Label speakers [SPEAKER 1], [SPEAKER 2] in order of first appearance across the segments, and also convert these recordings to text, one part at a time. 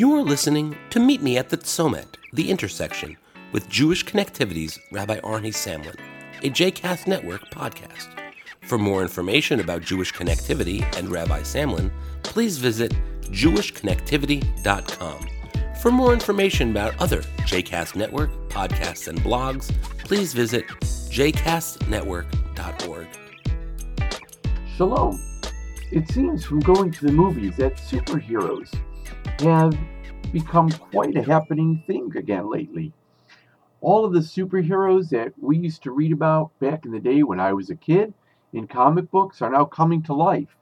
[SPEAKER 1] You are listening to Meet Me at the Tzomet, the intersection, with Jewish Connectivity's Rabbi Arnie Samlin, a JCast Network podcast. For more information about Jewish Connectivity and Rabbi Samlin, please visit jewishconnectivity.com. For more information about other JCast Network podcasts and blogs, please visit jcastnetwork.org.
[SPEAKER 2] Shalom. It seems from going to the movies that superheroes have become quite a happening thing again lately. All of the superheroes that we used to read about back in the day when I was a kid in comic books are now coming to life.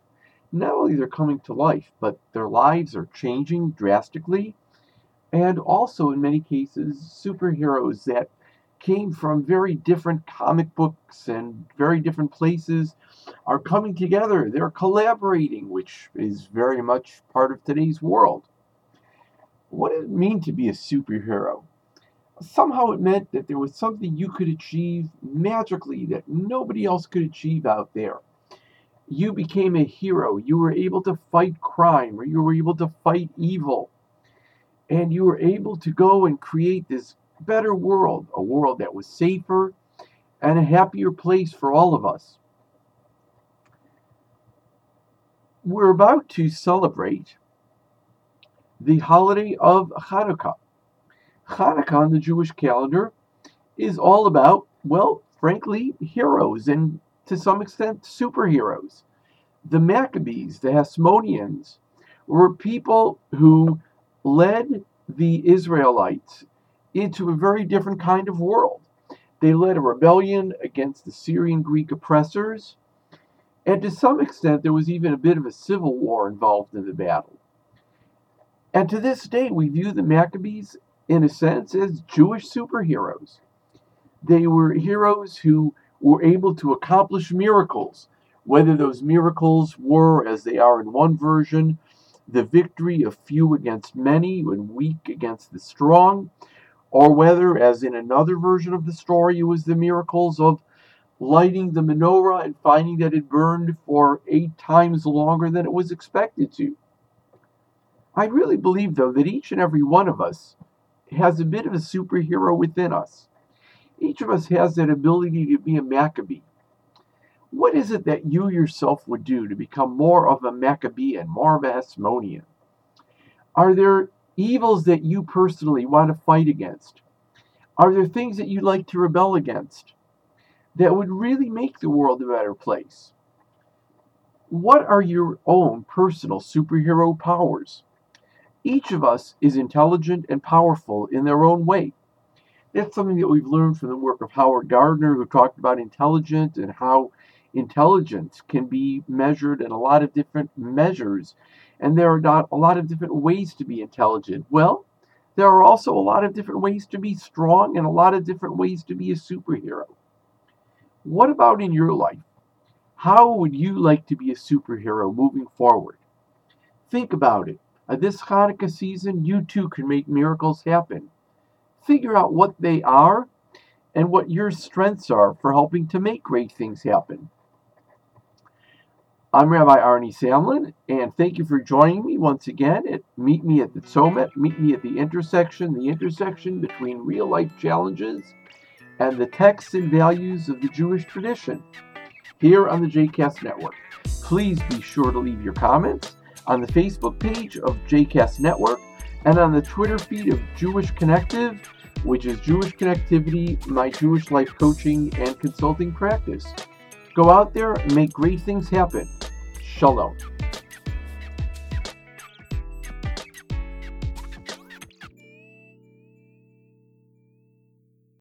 [SPEAKER 2] Not only they're coming to life, but their lives are changing drastically. And also, in many cases, superheroes that came from very different comic books and very different places are coming together. They're collaborating, which is very much part of today's world. What did it mean to be a superhero? Somehow it meant that there was something you could achieve magically that nobody else could achieve out there. You became a hero. You were able to fight crime, or you were able to fight evil. And you were able to go and create this better world, a world that was safer and a happier place for all of us. We're about to celebrate the holiday of Hanukkah. Hanukkah on the Jewish calendar is all about, well, frankly, heroes and to some extent superheroes. The Maccabees, the Hasmoneans, were people who led the Israelites into a very different kind of world. They led a rebellion against the Syrian Greek oppressors, and to some extent, there was even a bit of a civil war involved in the battle. And to this day, we view the Maccabees, in a sense, as Jewish superheroes. They were heroes who were able to accomplish miracles, whether those miracles were, as they are in one version, the victory of few against many and weak against the strong, or whether, as in another version of the story, it was the miracles of lighting the menorah and finding that it burned for eight times longer than it was expected to. I really believe, though, that each and every one of us has a bit of a superhero within us. Each of us has that ability to be a Maccabee. What is it that you yourself would do to become more of a Maccabean, more of a Hasmonean? Are there evils that you personally want to fight against? Are there things that you'd like to rebel against that would really make the world a better place? What are your own personal superhero powers? Each of us is intelligent and powerful in their own way. That's something that we've learned from the work of Howard Gardner, who talked about intelligence and how intelligence can be measured in a lot of different measures. And there are not a lot of different ways to be intelligent. Well, there are also a lot of different ways to be strong and a lot of different ways to be a superhero. What about in your life? How would you like to be a superhero moving forward? Think about it. Uh, this Hanukkah season, you too can make miracles happen. Figure out what they are and what your strengths are for helping to make great things happen. I'm Rabbi Arnie Samlin, and thank you for joining me once again at Meet Me at the Tzomet, Meet Me at the Intersection, the intersection between real life challenges and the texts and values of the Jewish tradition, here on the JCast Network. Please be sure to leave your comments on the Facebook page of JCast Network, and on the Twitter feed of Jewish Connective, which is Jewish Connectivity, my Jewish life coaching and consulting practice. Go out there and make great things happen. Shalom.